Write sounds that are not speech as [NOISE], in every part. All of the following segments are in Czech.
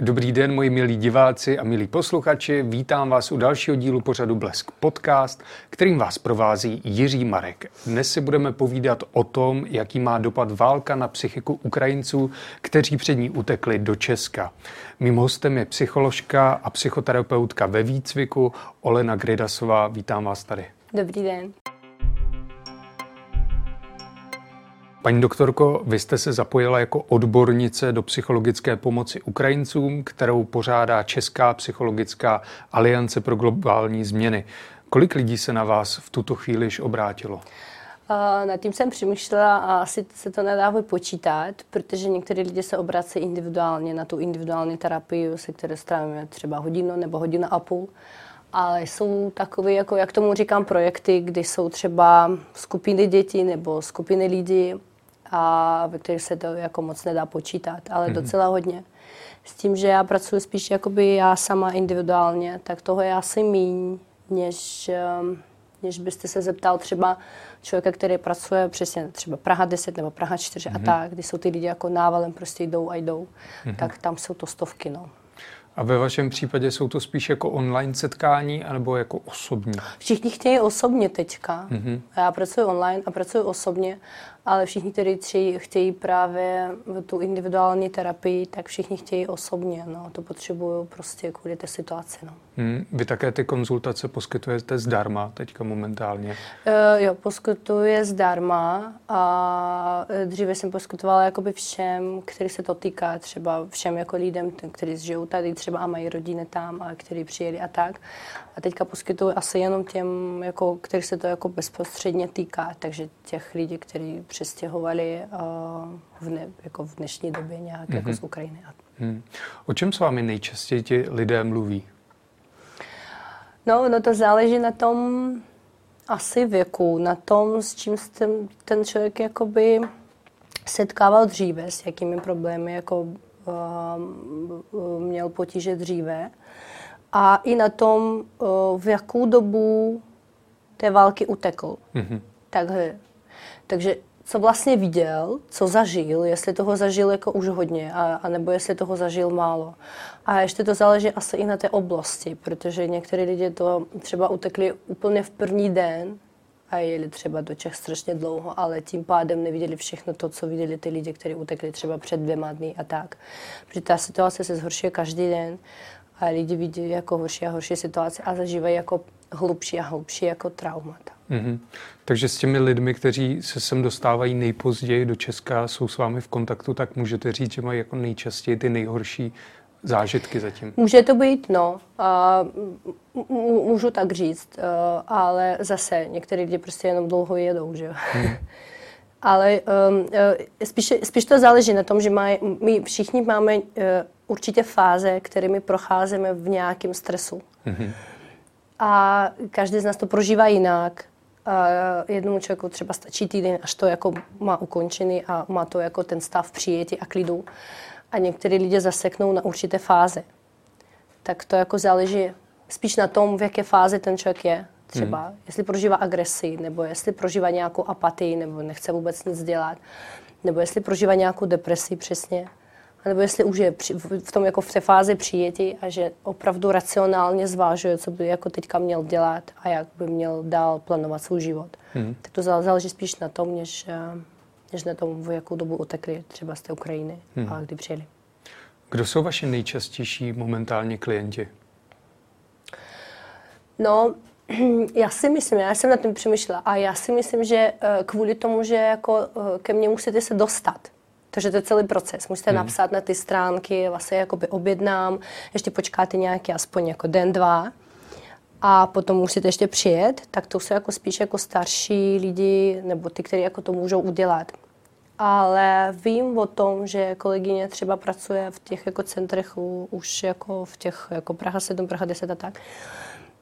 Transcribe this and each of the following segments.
Dobrý den, moji milí diváci a milí posluchači. Vítám vás u dalšího dílu pořadu Blesk Podcast, kterým vás provází Jiří Marek. Dnes si budeme povídat o tom, jaký má dopad válka na psychiku Ukrajinců, kteří před ní utekli do Česka. Mým hostem je psycholožka a psychoterapeutka ve výcviku Olena Gridasová. Vítám vás tady. Dobrý den. Paní doktorko, vy jste se zapojila jako odbornice do psychologické pomoci Ukrajincům, kterou pořádá Česká psychologická aliance pro globální změny. Kolik lidí se na vás v tuto chvíli již obrátilo? Na tím jsem přemýšlela a asi se to nedá vypočítat, protože někteří lidé se obrací individuálně na tu individuální terapii, se které strávíme třeba hodinu nebo hodinu a půl. Ale jsou takové, jako jak tomu říkám, projekty, kdy jsou třeba skupiny dětí nebo skupiny lidí a ve kterých se to jako moc nedá počítat, ale mm-hmm. docela hodně. S tím, že já pracuji spíš jakoby já sama individuálně, tak toho je asi míň, než, ehm, než byste se zeptal třeba člověka, který pracuje přesně třeba Praha 10 nebo Praha 4 mm-hmm. a mhm. tak, kdy jsou ty lidi jako návalem prostě jdou a jdou, mm-hmm. tak tam jsou to stovky, no. A ve vašem případě jsou to spíš jako online setkání anebo jako osobní? Všichni chtějí osobně teďka. Mm-hmm. Já pracuji online a pracuji osobně ale všichni, kteří chtějí, chtějí právě tu individuální terapii, tak všichni chtějí osobně. No. To potřebují prostě kvůli té situaci. No. Hmm, vy také ty konzultace poskytujete zdarma teďka momentálně? Uh, jo, poskytuji zdarma a dříve jsem poskytovala jakoby všem, který se to týká, třeba všem jako lidem, kteří žijou tady třeba a mají rodiny tam a kteří přijeli a tak. A teďka poskytuji asi jenom těm, jako, který se to jako bezprostředně týká, takže těch lidí, kteří přestěhovali uh, v, ne, jako v dnešní době nějak mm-hmm. jako z Ukrajiny. Hmm. O čem s vámi nejčastěji ti lidé mluví? No, no to záleží na tom asi věku, na tom, s čím ten, ten člověk jakoby setkával dříve, s jakými problémy jako měl potíže dříve. A i na tom, uh, v jakou dobu té války utekl. Mm-hmm. Takže, takže co vlastně viděl, co zažil, jestli toho zažil jako už hodně, a, a nebo jestli toho zažil málo. A ještě to záleží asi i na té oblasti, protože některé lidi to třeba utekli úplně v první den a jeli třeba do Čech strašně dlouho, ale tím pádem neviděli všechno to, co viděli ty lidi, kteří utekli třeba před dvěma dny a tak. Protože ta situace se zhoršuje každý den a lidi vidí jako horší a horší situace a zažívají jako hlubší a hlubší jako traumata. Mm-hmm. Takže s těmi lidmi, kteří se sem dostávají nejpozději do Česka, jsou s vámi v kontaktu, tak můžete říct, že mají jako nejčastěji ty nejhorší zážitky zatím? Může to být, no. Uh, můžu tak říct, uh, ale zase některé lidi prostě jenom dlouho jedou, že jo. Hmm. [LAUGHS] ale um, uh, spíš, spíš to záleží na tom, že maj, my všichni máme uh, určitě fáze, kterými procházíme v nějakém stresu. Hmm. A každý z nás to prožívá jinak. A jednomu člověku třeba stačí týden, až to jako má ukončený a má to jako ten stav přijetí a klidu. A některý lidé zaseknou na určité fáze. Tak to jako záleží spíš na tom, v jaké fázi ten člověk je. Třeba, hmm. jestli prožívá agresi, nebo jestli prožívá nějakou apatii, nebo nechce vůbec nic dělat, nebo jestli prožívá nějakou depresi přesně nebo jestli už je v tom jako v té fázi přijetí a že opravdu racionálně zvážuje, co by jako teďka měl dělat a jak by měl dál plánovat svůj život. Hmm. Tak to záleží spíš na tom, než, eh, než na tom, v jakou dobu utekli třeba z té Ukrajiny hmm. a kdy přijeli. Kdo jsou vaši nejčastější momentálně klienti? No, [CLEARS THROAT] já si myslím, já jsem na tím přemýšlela a já si myslím, že eh, kvůli tomu, že jako eh, ke mně musíte se dostat, takže to je celý proces. Musíte hmm. napsat na ty stránky, vlastně jakoby objednám, ještě počkáte nějaký aspoň jako den, dva a potom musíte ještě přijet, tak to jsou jako spíš jako starší lidi nebo ty, kteří jako to můžou udělat. Ale vím o tom, že kolegyně třeba pracuje v těch jako centrech už jako v těch jako Praha 7, Praha 10 a tak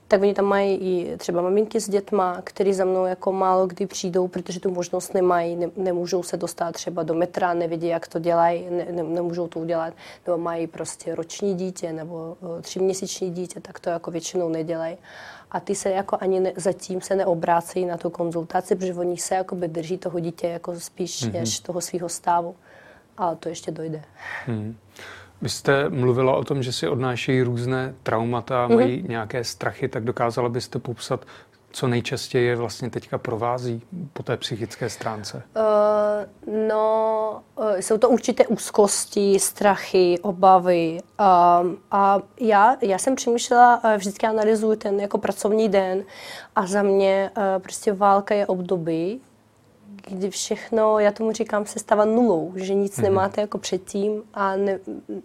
tak oni tam mají i třeba maminky s dětma, který za mnou jako málo kdy přijdou, protože tu možnost nemají, ne, nemůžou se dostat třeba do metra, nevidí, jak to dělají, ne, ne, nemůžou to udělat, nebo mají prostě roční dítě nebo uh, tříměsíční dítě, tak to jako většinou nedělají. A ty se jako ani ne, zatím se neobrácejí na tu konzultaci, protože oni se jako by drží toho dítě jako spíš mm-hmm. než toho svého stavu. Ale to ještě dojde. Mm-hmm. Vy jste mluvila o tom, že si odnášejí různé traumata, mm-hmm. mají nějaké strachy, tak dokázala byste popsat, co nejčastěji je vlastně teďka provází po té psychické stránce? Uh, no, uh, jsou to určité úzkosti, strachy, obavy. Uh, a já, já jsem přemýšlela, uh, vždycky analyzuji ten jako pracovní den a za mě uh, prostě válka je období, kdy všechno, já tomu říkám, se stává nulou, že nic mm-hmm. nemáte jako předtím a ne,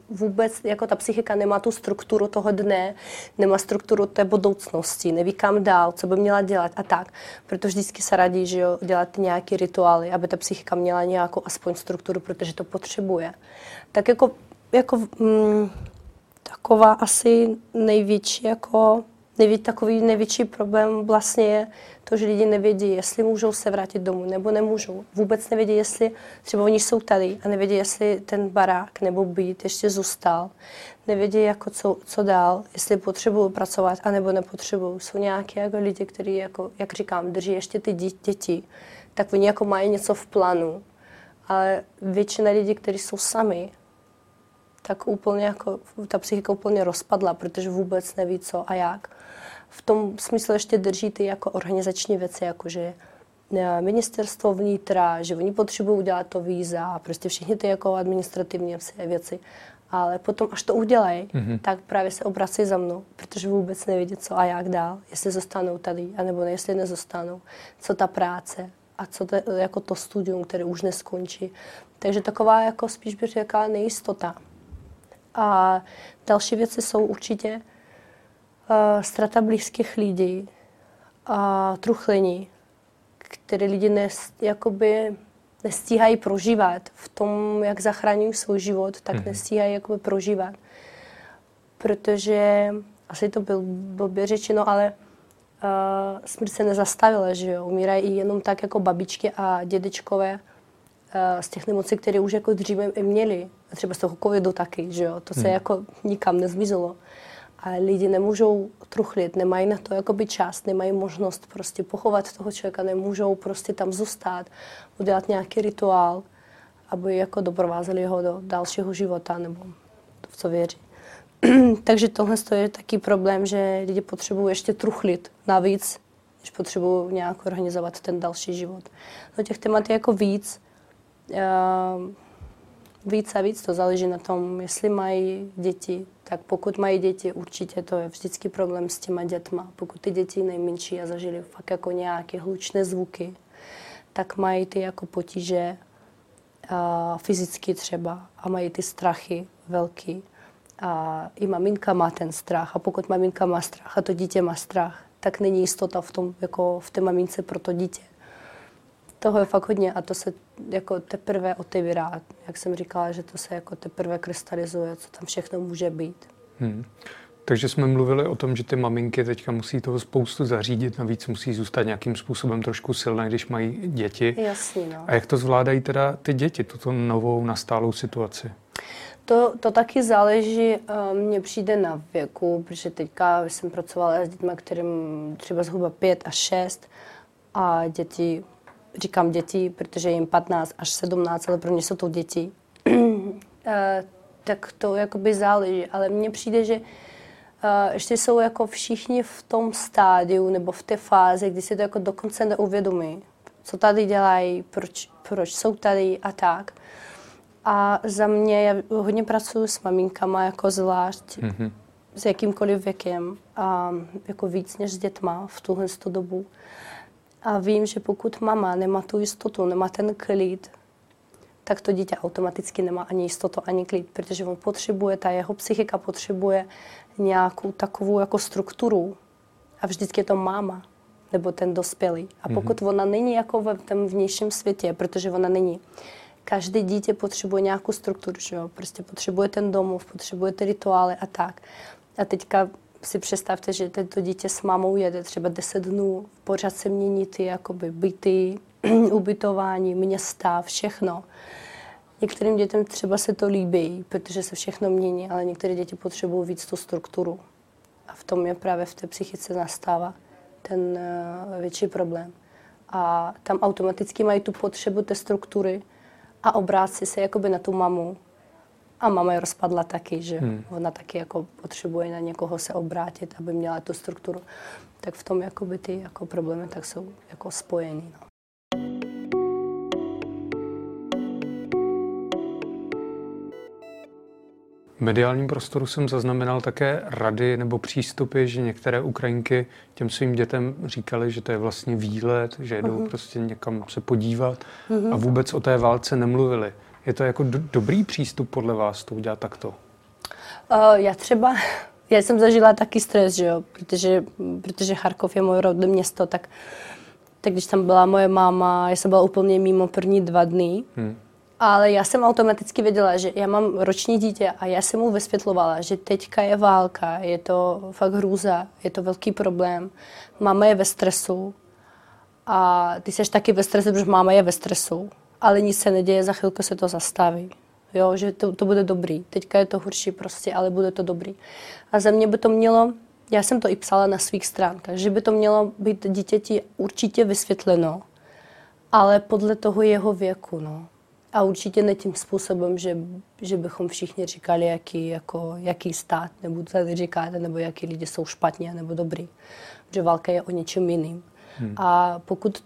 vůbec jako ta psychika nemá tu strukturu toho dne, nemá strukturu té budoucnosti, neví kam dál, co by měla dělat a tak. Proto vždycky se radí, že jo, dělat nějaké rituály, aby ta psychika měla nějakou aspoň strukturu, protože to potřebuje. Tak jako, jako mm, taková asi největší jako největší, takový největší problém vlastně je to, že lidi nevědí, jestli můžou se vrátit domů nebo nemůžou. Vůbec nevědí, jestli třeba oni jsou tady a nevědí, jestli ten barák nebo byt ještě zůstal. Nevědí, jako co, co dál, jestli potřebují pracovat a nebo nepotřebují. Jsou nějaké jako lidi, kteří, jako, jak říkám, drží ještě ty děti, tak oni jako mají něco v plánu. Ale většina lidí, kteří jsou sami, tak úplně jako ta psychika úplně rozpadla, protože vůbec neví co a jak v tom smyslu ještě drží ty jako organizační věci, jakože eh, ministerstvo vnitra, že oni potřebují udělat to víza, prostě všechny ty jako administrativní věci. Ale potom, až to udělají, mm-hmm. tak právě se obrací za mnou, protože vůbec nevědí, co a jak dál, jestli zůstanou tady, anebo ne, jestli nezůstanou, co ta práce a co to, jako to studium, které už neskončí. Takže taková jako spíš bych řekla nejistota. A další věci jsou určitě uh, strata blízkých lidí a truchlení, které lidi nes, jakoby nestíhají prožívat v tom, jak zachraňují svůj život, tak mm-hmm. nestíhají jakoby prožívat. Protože, asi to byl blbě řečeno, ale uh, smrt se nezastavila, že jo. Umírají jenom tak jako babičky a dědečkové z těch nemocí, které už jako dříve měli. A třeba z toho covidu taky, že jo. To se mm. jako nikam nezmizelo a lidi nemůžou truchlit, nemají na to jakoby čas, nemají možnost prostě pochovat toho člověka, nemůžou prostě tam zůstat, udělat nějaký rituál, aby jako doprovázeli ho do dalšího života nebo v co věří. [CLEARS THROAT] Takže tohle je taký problém, že lidi potřebují ještě truchlit navíc, když potřebují nějak organizovat ten další život. No těch témat je jako víc. Uh, víc a víc to záleží na tom, jestli mají děti, tak pokud mají děti, určitě to je vždycky problém s těma dětma. Pokud ty děti nejmenší a zažili fakt jako nějaké hlučné zvuky, tak mají ty jako potíže a fyzicky třeba a mají ty strachy velký. A i maminka má ten strach a pokud maminka má strach a to dítě má strach, tak není jistota v tom, jako v té mamince pro to dítě. Toho je fakt hodně a to se jako teprve otevírá. Jak jsem říkala, že to se jako teprve krystalizuje, co tam všechno může být. Hmm. Takže jsme mluvili o tom, že ty maminky teďka musí toho spoustu zařídit, navíc musí zůstat nějakým způsobem trošku silné, když mají děti. Jasně, no. A jak to zvládají teda ty děti, tuto novou nastálou situaci? To, to taky záleží, eh, mně přijde na věku, protože teďka jsem pracovala s dětmi, kterým třeba zhruba 5 až 6 a děti říkám děti, protože jim 15 až 17, ale pro ně jsou to děti, [CLEARS THROAT] eh, tak to jakoby záleží. Ale mně přijde, že uh, ještě jsou jako všichni v tom stádiu nebo v té fázi, kdy si to jako dokonce neuvědomí, co tady dělají, proč, proč jsou tady a tak. A za mě, já hodně pracuji s maminkama jako zvlášť, mm-hmm. s jakýmkoliv věkem a jako víc než s dětma v tuhle dobu. A vím, že pokud mama nemá tu jistotu, nemá ten klid, tak to dítě automaticky nemá ani jistotu, ani klid, protože on potřebuje, ta jeho psychika potřebuje nějakou takovou jako strukturu. A vždycky je to máma nebo ten dospělý. A mhm. pokud mm-hmm. ona není jako v tom vnějším světě, protože ona není, každé dítě potřebuje nějakou strukturu, že jo? Prostě potřebuje ten domov, potřebuje ty rituály a tak. A teďka si představte, že tento dítě s mámou jede třeba 10 dnů, pořád se mění ty jakoby byty, [CLEARS THROAT] ubytování, města, všechno. Některým dětem třeba se to líbí, protože se všechno mění, ale některé děti potřebují víc tu strukturu. A v tom je právě v té psychice nastává ten uh, větší problém. A tam automaticky mají tu potřebu té struktury a obrátí se jakoby na tu mamu A mama je rozpadla taky, že hmm. ona taky jako potřebuje na někoho se obrátit, aby měla tu strukturu. Tak v tom jakoby ty jako problémy tak jsou jako spojený. No. V mediálním prostoru jsem zaznamenal také rady nebo přístupy, že některé Ukrajinky těm svým dětem říkali, že to je vlastně výlet, že jedou uh-huh. prostě někam se podívat uh-huh. a vůbec o té válce nemluvili. Je to jako do- dobrý přístup podle vás to udělat takto? Uh, já třeba, já jsem zažila taky stres, že jo, protože, protože Charkov je moje rodné město, tak, tak když tam byla moje máma, já jsem byla úplně mimo první dva dny, hmm ale já jsem automaticky věděla, že já mám roční dítě a já jsem mu vysvětlovala, že teďka je válka, je to fakt hrůza, je to velký problém. Máma je ve stresu a ty jsi taky ve stresu, protože máma je ve stresu, ale nic se neděje, za chvilku se to zastaví. Jo, že to, to bude dobrý. Teďka je to horší prostě, ale bude to dobrý. A za mě by to mělo, já jsem to i psala na svých stránkách, že by to mělo být dítěti určitě vysvětleno, ale podle toho jeho věku, no. A určitě ne tím způsobem, že, že bychom všichni říkali, jaký, jako, jaký stát, nebo tady říkáte, nebo jaký lidi jsou špatně nebo dobrý. Že válka je o něčem jiným. Hmm. A pokud,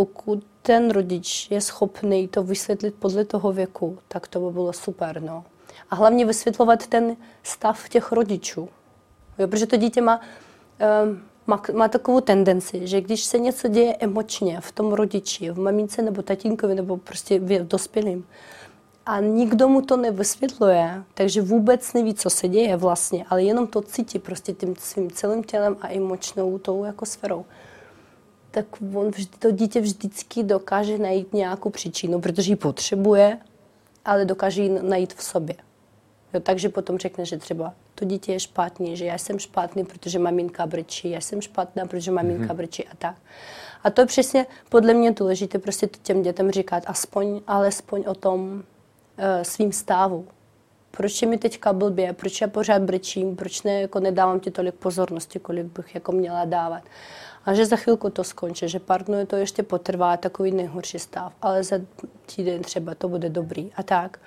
pokud ten rodič je schopný to vysvětlit podle toho věku, tak to by bylo super. No. A hlavně vysvětlovat ten stav těch rodičů. Jo, protože to dítě má um, má, má takovou tendenci, že když se něco děje emočně v tom rodiči, v mamince nebo tatínkovi nebo prostě v dospělým, a nikdo mu to nevysvětluje, takže vůbec neví, co se děje vlastně, ale jenom to cítí prostě tím svým celým tělem a emočnou tou jako sférou. Tak on vždy, to dítě vždycky dokáže najít nějakou příčinu, protože ji potřebuje, ale dokáže ji najít v sobě. Jo, takže potom řekne, že třeba to dítě je špatný, že já jsem špatný, protože maminka brčí, já jsem špatná, protože maminka mm-hmm. brčí a tak. A to je přesně podle mě důležité prostě těm dětem říkat aspoň, alespoň o tom uh, svým stavu. Proč je mi teďka blbě, proč já pořád brečím, proč ne, jako nedávám ti tolik pozornosti, kolik bych jako měla dávat. A že za chvilku to skončí, že pár dnů to ještě potrvá, takový nejhorší stav, ale za týden třeba to bude dobrý a tak.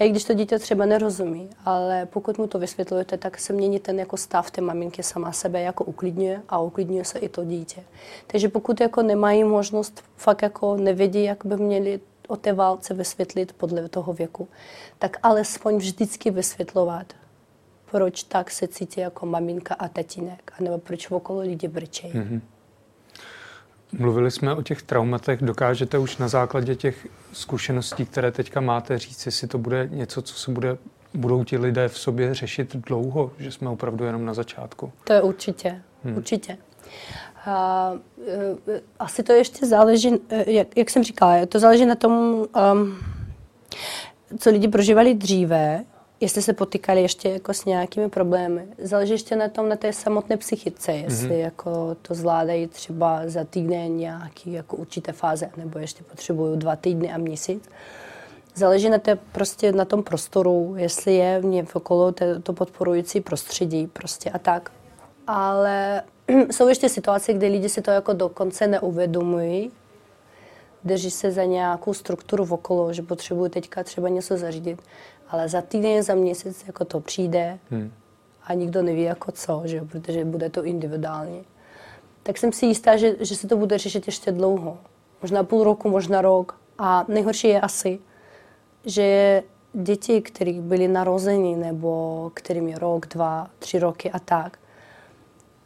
A i když to dítě třeba nerozumí, ale pokud mu to vysvětlujete, tak se mění ten jako stav té maminky sama sebe jako uklidňuje a uklidňuje se i to dítě. Takže pokud jako nemají možnost, fakt jako nevědí, jak by měli o té válce vysvětlit podle toho věku, tak alespoň vždycky vysvětlovat, proč tak se cítí jako maminka a tatínek, anebo proč okolo lidi brčejí. Mm-hmm. Mluvili jsme o těch traumatech. Dokážete už na základě těch zkušeností, které teďka máte, říct, jestli to bude něco, co se bude, budou ti lidé v sobě řešit dlouho, že jsme opravdu jenom na začátku? To je určitě. Hmm. Určitě. A, e, asi to ještě záleží, e, jak, jak jsem říkala, to záleží na tom, um, co lidi prožívali dříve, jestli se potýkali ještě jako s nějakými problémy. Záleží ještě na tom, na té samotné psychice, jestli mm-hmm. jako to zvládají třeba za týden nějaký jako určité fáze, nebo ještě potřebují dva týdny a měsíc. Záleží na, té, prostě na tom prostoru, jestli je v něm okolo to, to podporující prostředí prostě a tak. Ale [CLEARS THROAT] jsou ještě situace, kdy lidi si to jako dokonce neuvědomují, drží se za nějakou strukturu okolo, že potřebují teďka třeba něco zařídit ale za týden, za měsíc jako to přijde hmm. a nikdo neví jako co, že jo, protože bude to individuálně. Tak jsem si jistá, že, že se to bude řešit ještě dlouho. Možná půl roku, možná rok. A nejhorší je asi, že děti, které byly narozeny nebo kterým je rok, dva, tři roky a tak,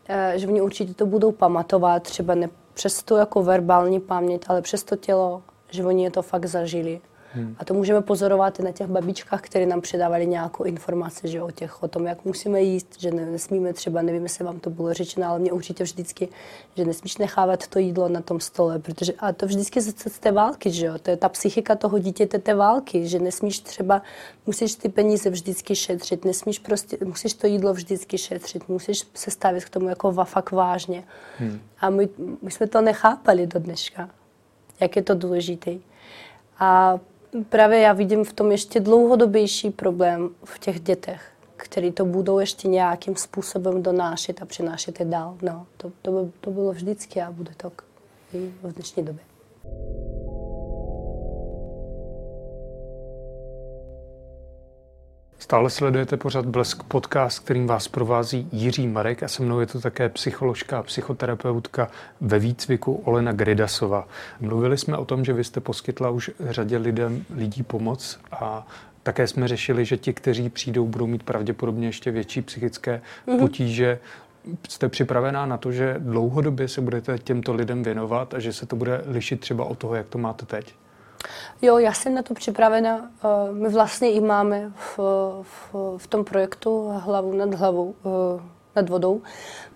eh, že oni určitě to budou pamatovat, třeba ne přes to jako verbální paměť, ale přes to tělo, že oni je to fakt zažili. Hmm. A to můžeme pozorovat i na těch babičkách, které nám předávali nějakou informaci že o, těch, o tom, jak musíme jíst, že ne, nesmíme třeba, nevím, jestli vám to bylo řečeno, ale mě určitě vždycky, že nesmíš nechávat to jídlo na tom stole, protože a to vždycky z, z té války, že jo, to je ta psychika toho dítěte té války, že nesmíš třeba, musíš ty peníze vždycky šetřit, nesmíš prostě, musíš to jídlo vždycky šetřit, musíš se stavit k tomu jako fakt vážně. Hmm. A my, my jsme to nechápali do dneška, jak je to důležité. A právě já vidím v tom ještě dlouhodobější problém v těch dětech, který to budou ještě nějakým způsobem donášet a přinášet je dál. No, to, to, by, to bylo vždycky a bude to i v dnešní době. Stále sledujete pořad Blesk podcast, kterým vás provází Jiří Marek a se mnou je to také psycholožka a psychoterapeutka ve výcviku Olena Gridasova. Mluvili jsme o tom, že vy jste poskytla už řadě lidem, lidí pomoc a také jsme řešili, že ti, kteří přijdou, budou mít pravděpodobně ještě větší psychické mm-hmm. potíže. Jste připravená na to, že dlouhodobě se budete těmto lidem věnovat a že se to bude lišit třeba od toho, jak to máte teď? Jo, já jsem na to připravena. Eh, my vlastně i máme v, v, v tom projektu hlavu nad hlavou, eh, nad vodou,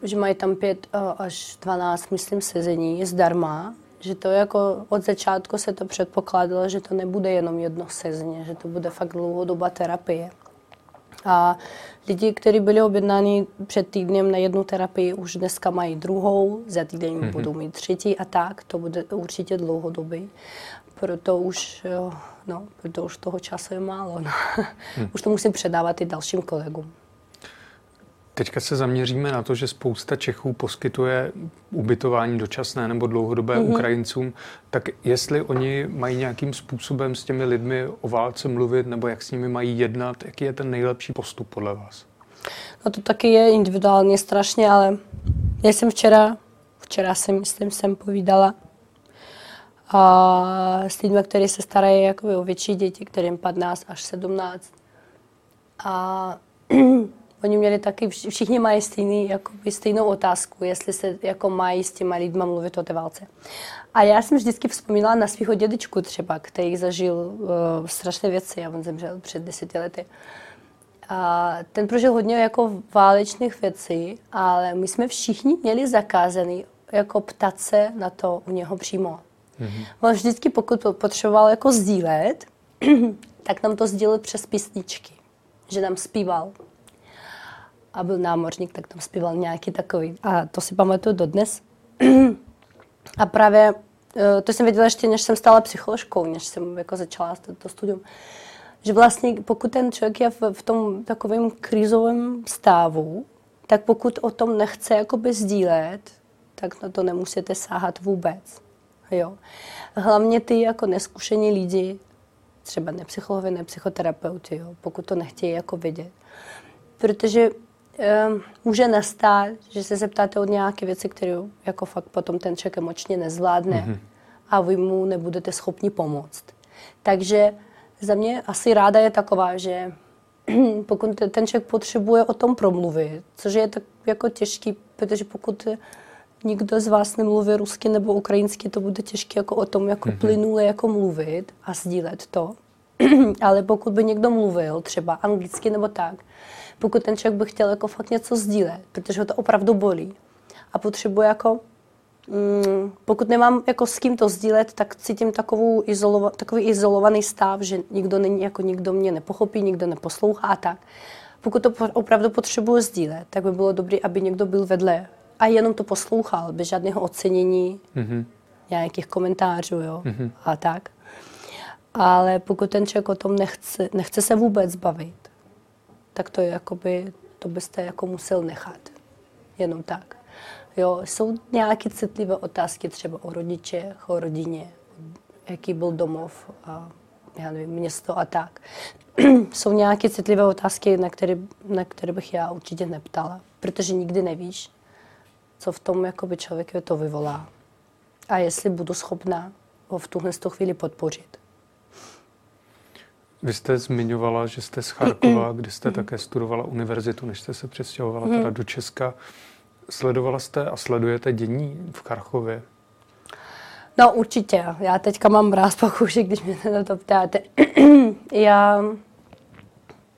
že mají tam pět eh, až 12, myslím, sezení zdarma, že to jako od začátku se to předpokládalo, že to nebude jenom jedno sezně, že to bude fakt dlouhodobá terapie. A lidi, kteří byli objednáni před týdnem na jednu terapii, už dneska mají druhou, za týden mm-hmm. budou mít třetí a tak. To bude určitě dlouhodobý proto už, no, proto už toho času je málo. No. Hmm. Už to musím předávat i dalším kolegům. Teďka se zaměříme na to, že spousta Čechů poskytuje ubytování dočasné nebo dlouhodobé mm-hmm. Ukrajincům. Tak jestli oni mají nějakým způsobem s těmi lidmi o válce mluvit nebo jak s nimi mají jednat, jaký je ten nejlepší postup podle vás? No to taky je individuálně strašně, ale já jsem včera, včera jsem, myslím, jsem povídala a s lidmi, kteří se starají jakoby, o větší děti, kterým 15 až 17. A [CLEARS THROAT] oni měli taky, všichni mají stejný, jakoby, stejnou otázku, jestli se jako mají s těma lidma mluvit o té válce. A já jsem vždycky vzpomínala na svého dědečku třeba, který zažil uh, strašné věci a on zemřel před deseti lety. A ten prožil hodně jako válečných věcí, ale my jsme všichni měli zakázaný jako ptat se na to u něho přímo. Mm-hmm. On vždycky, pokud potřeboval jako sdílet, [CLEARS THROAT] tak nám to sdílel přes písničky, že nám zpíval. A byl námořník, tak tam zpíval nějaký takový. A to si pamatuju dodnes. [CLEARS THROAT] a právě eh, to jsem věděla ještě, než jsem stala psycholožkou, než jsem jako začala to, to studium. Že vlastně pokud ten člověk je v, v tom takovém krizovém stavu, tak pokud o tom nechce jakoby sdílet, tak na to nemusíte sáhat vůbec. Jo. Hlavně ty jako neskušení lidi, třeba ne psychologové, ne psychoterapeuti, jo, pokud to nechtějí jako vidět. Protože um, může nastat, že se zeptáte od nějaké věci, které jako fakt potom ten člověk emočně nezvládne mm-hmm. a vy mu nebudete schopni pomoct. Takže za mě asi ráda je taková, že [CLEARS THROAT] pokud ten člověk potřebuje o tom promluvit, což je tak jako těžký, protože pokud nikdo z vás nemluví rusky nebo ukrajinsky, to bude těžké jako o tom jako mm-hmm. plynule jako mluvit a sdílet to. [CLEARS THROAT] Ale pokud by někdo mluvil třeba anglicky nebo tak, pokud ten člověk by chtěl jako fakt něco sdílet, protože ho to opravdu bolí a potřebuje jako mm, pokud nemám jako s kým to sdílet, tak cítím takovou izolova, takový izolovaný stav, že nikdo není, jako nikdo mě nepochopí, nikdo neposlouchá a tak. Pokud to opravdu potřebuji sdílet, tak by bylo dobré, aby někdo byl vedle a jenom to poslouchal, bez žádného ocenění, mm-hmm. nějakých komentářů jo, mm-hmm. a tak. Ale pokud ten člověk o tom nechce, nechce se vůbec bavit, tak to je jakoby, to byste jako musel nechat. Jenom tak. Jo, jsou nějaké citlivé otázky třeba o rodičech, o rodině, jaký byl domov, a, já nevím, město a tak. [CLEARS THROAT] jsou nějaké citlivé otázky, na které, na které bych já určitě neptala, protože nikdy nevíš, co v tom jakoby člověk to vyvolá. A jestli budu schopná ho v tuhle chvíli podpořit. Vy jste zmiňovala, že jste z Charkova, kde jste také studovala univerzitu, než jste se přestěhovala teda mhm. do Česka. Sledovala jste a sledujete dění v Charchově? No určitě. Já teďka mám mráz po kůži, když mě na to ptáte. [CLEARS THROAT] Já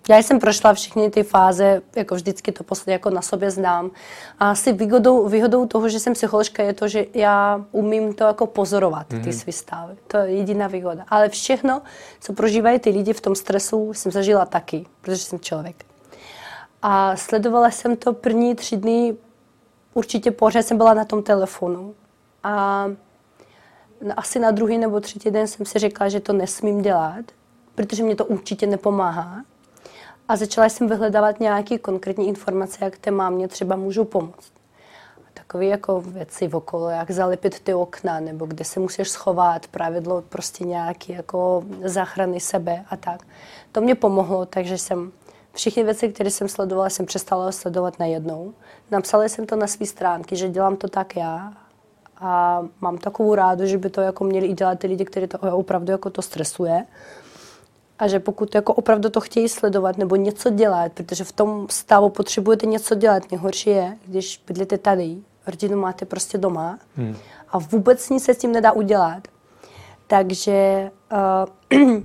já jsem prošla všechny ty fáze, jako vždycky to posledně jako na sobě znám. A asi výhodou, výhodou toho, že jsem psycholožka, je to, že já umím to jako pozorovat, ty mm-hmm. svý stavy. To je jediná výhoda. Ale všechno, co prožívají ty lidi v tom stresu, jsem zažila taky, protože jsem člověk. A sledovala jsem to první tři dny, určitě pořád jsem byla na tom telefonu. A asi na druhý nebo třetí den jsem si řekla, že to nesmím dělat, protože mě to určitě nepomáhá a začala jsem vyhledávat nějaké konkrétní informace, jak té mámě třeba můžu pomoct. Takové jako věci okolo, jak zalepit ty okna, nebo kde se musíš schovat, pravidlo prostě nějaké jako záchrany sebe a tak. To mě pomohlo, takže jsem Všechny věci, které jsem sledovala, jsem přestala sledovat najednou. Napsala jsem to na své stránky, že dělám to tak já a mám takovou rádu, že by to jako měli i dělat ty lidi, kteří to opravdu jako to stresuje. A že pokud jako opravdu to chtějí sledovat nebo něco dělat, protože v tom stavu potřebujete něco dělat, nejhorší je, když bydlíte tady, rodinu máte prostě doma hmm. a vůbec nic se s tím nedá udělat. Takže uh, [CLEARS THROAT]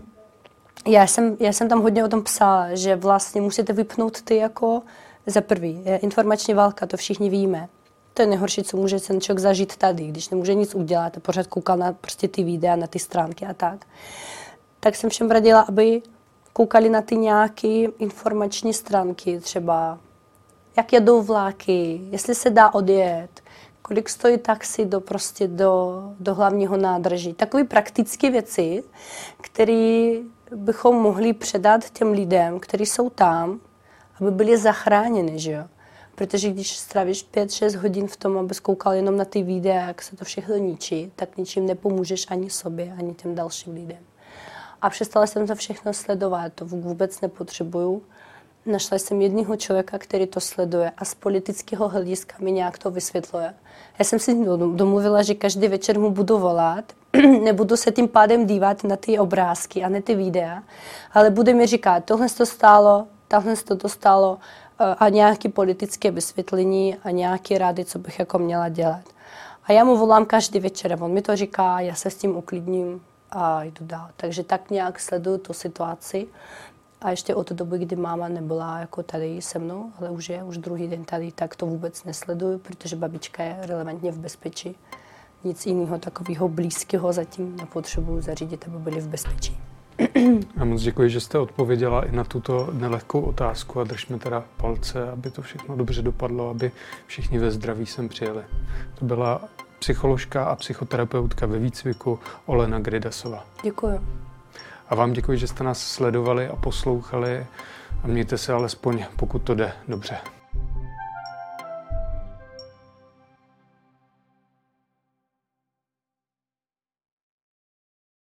já, jsem, já jsem tam hodně o tom psala, že vlastně musíte vypnout ty jako za prvý. Je informační válka, to všichni víme. To je nejhorší, co může ten člověk zažít tady, když nemůže nic udělat a pořád koukal na prostě ty videa, na ty stránky a tak. Tak jsem všem radila, aby koukali na ty nějaké informační stránky, třeba jak jedou vláky, jestli se dá odjet, kolik stojí taxi do, prostě do, do hlavního nádraží. Takové praktické věci, které bychom mohli předat těm lidem, kteří jsou tam, aby byli zachráněni, že jo? Protože když strávíš 5-6 hodin v tom, aby koukal jenom na ty videa, jak se to všechno ničí, tak ničím nepomůžeš ani sobě, ani těm dalším lidem. A přestala jsem to všechno sledovat, to vůbec nepotřebuju. Našla jsem jedného člověka, který to sleduje a z politického hlediska mi nějak to vysvětluje. Já jsem si domluvila, že každý večer mu budu volat, [CLEARS THROAT] nebudu se tím pádem dívat na ty obrázky a na ty videa, ale bude mi říkat, tohle to stálo, tohle to to stálo eh, a nějaké politické vysvětlení a nějaké rady, co bych jako měla dělat. A já mu volám každý večer, on mi to říká, já se s tím uklidním a jdu dál. Takže tak nějak sleduju tu situaci. A ještě od doby, kdy máma nebyla jako tady se mnou, ale už je už druhý den tady, tak to vůbec nesleduju, protože babička je relevantně v bezpečí. Nic jiného takového blízkého zatím nepotřebuju zařídit, aby byli v bezpečí. A moc děkuji, že jste odpověděla i na tuto nelehkou otázku a držme teda palce, aby to všechno dobře dopadlo, aby všichni ve zdraví sem přijeli. To byla psycholožka a psychoterapeutka ve výcviku Olena Gridasova. Děkuji. A vám děkuji, že jste nás sledovali a poslouchali a mějte se alespoň, pokud to jde, dobře.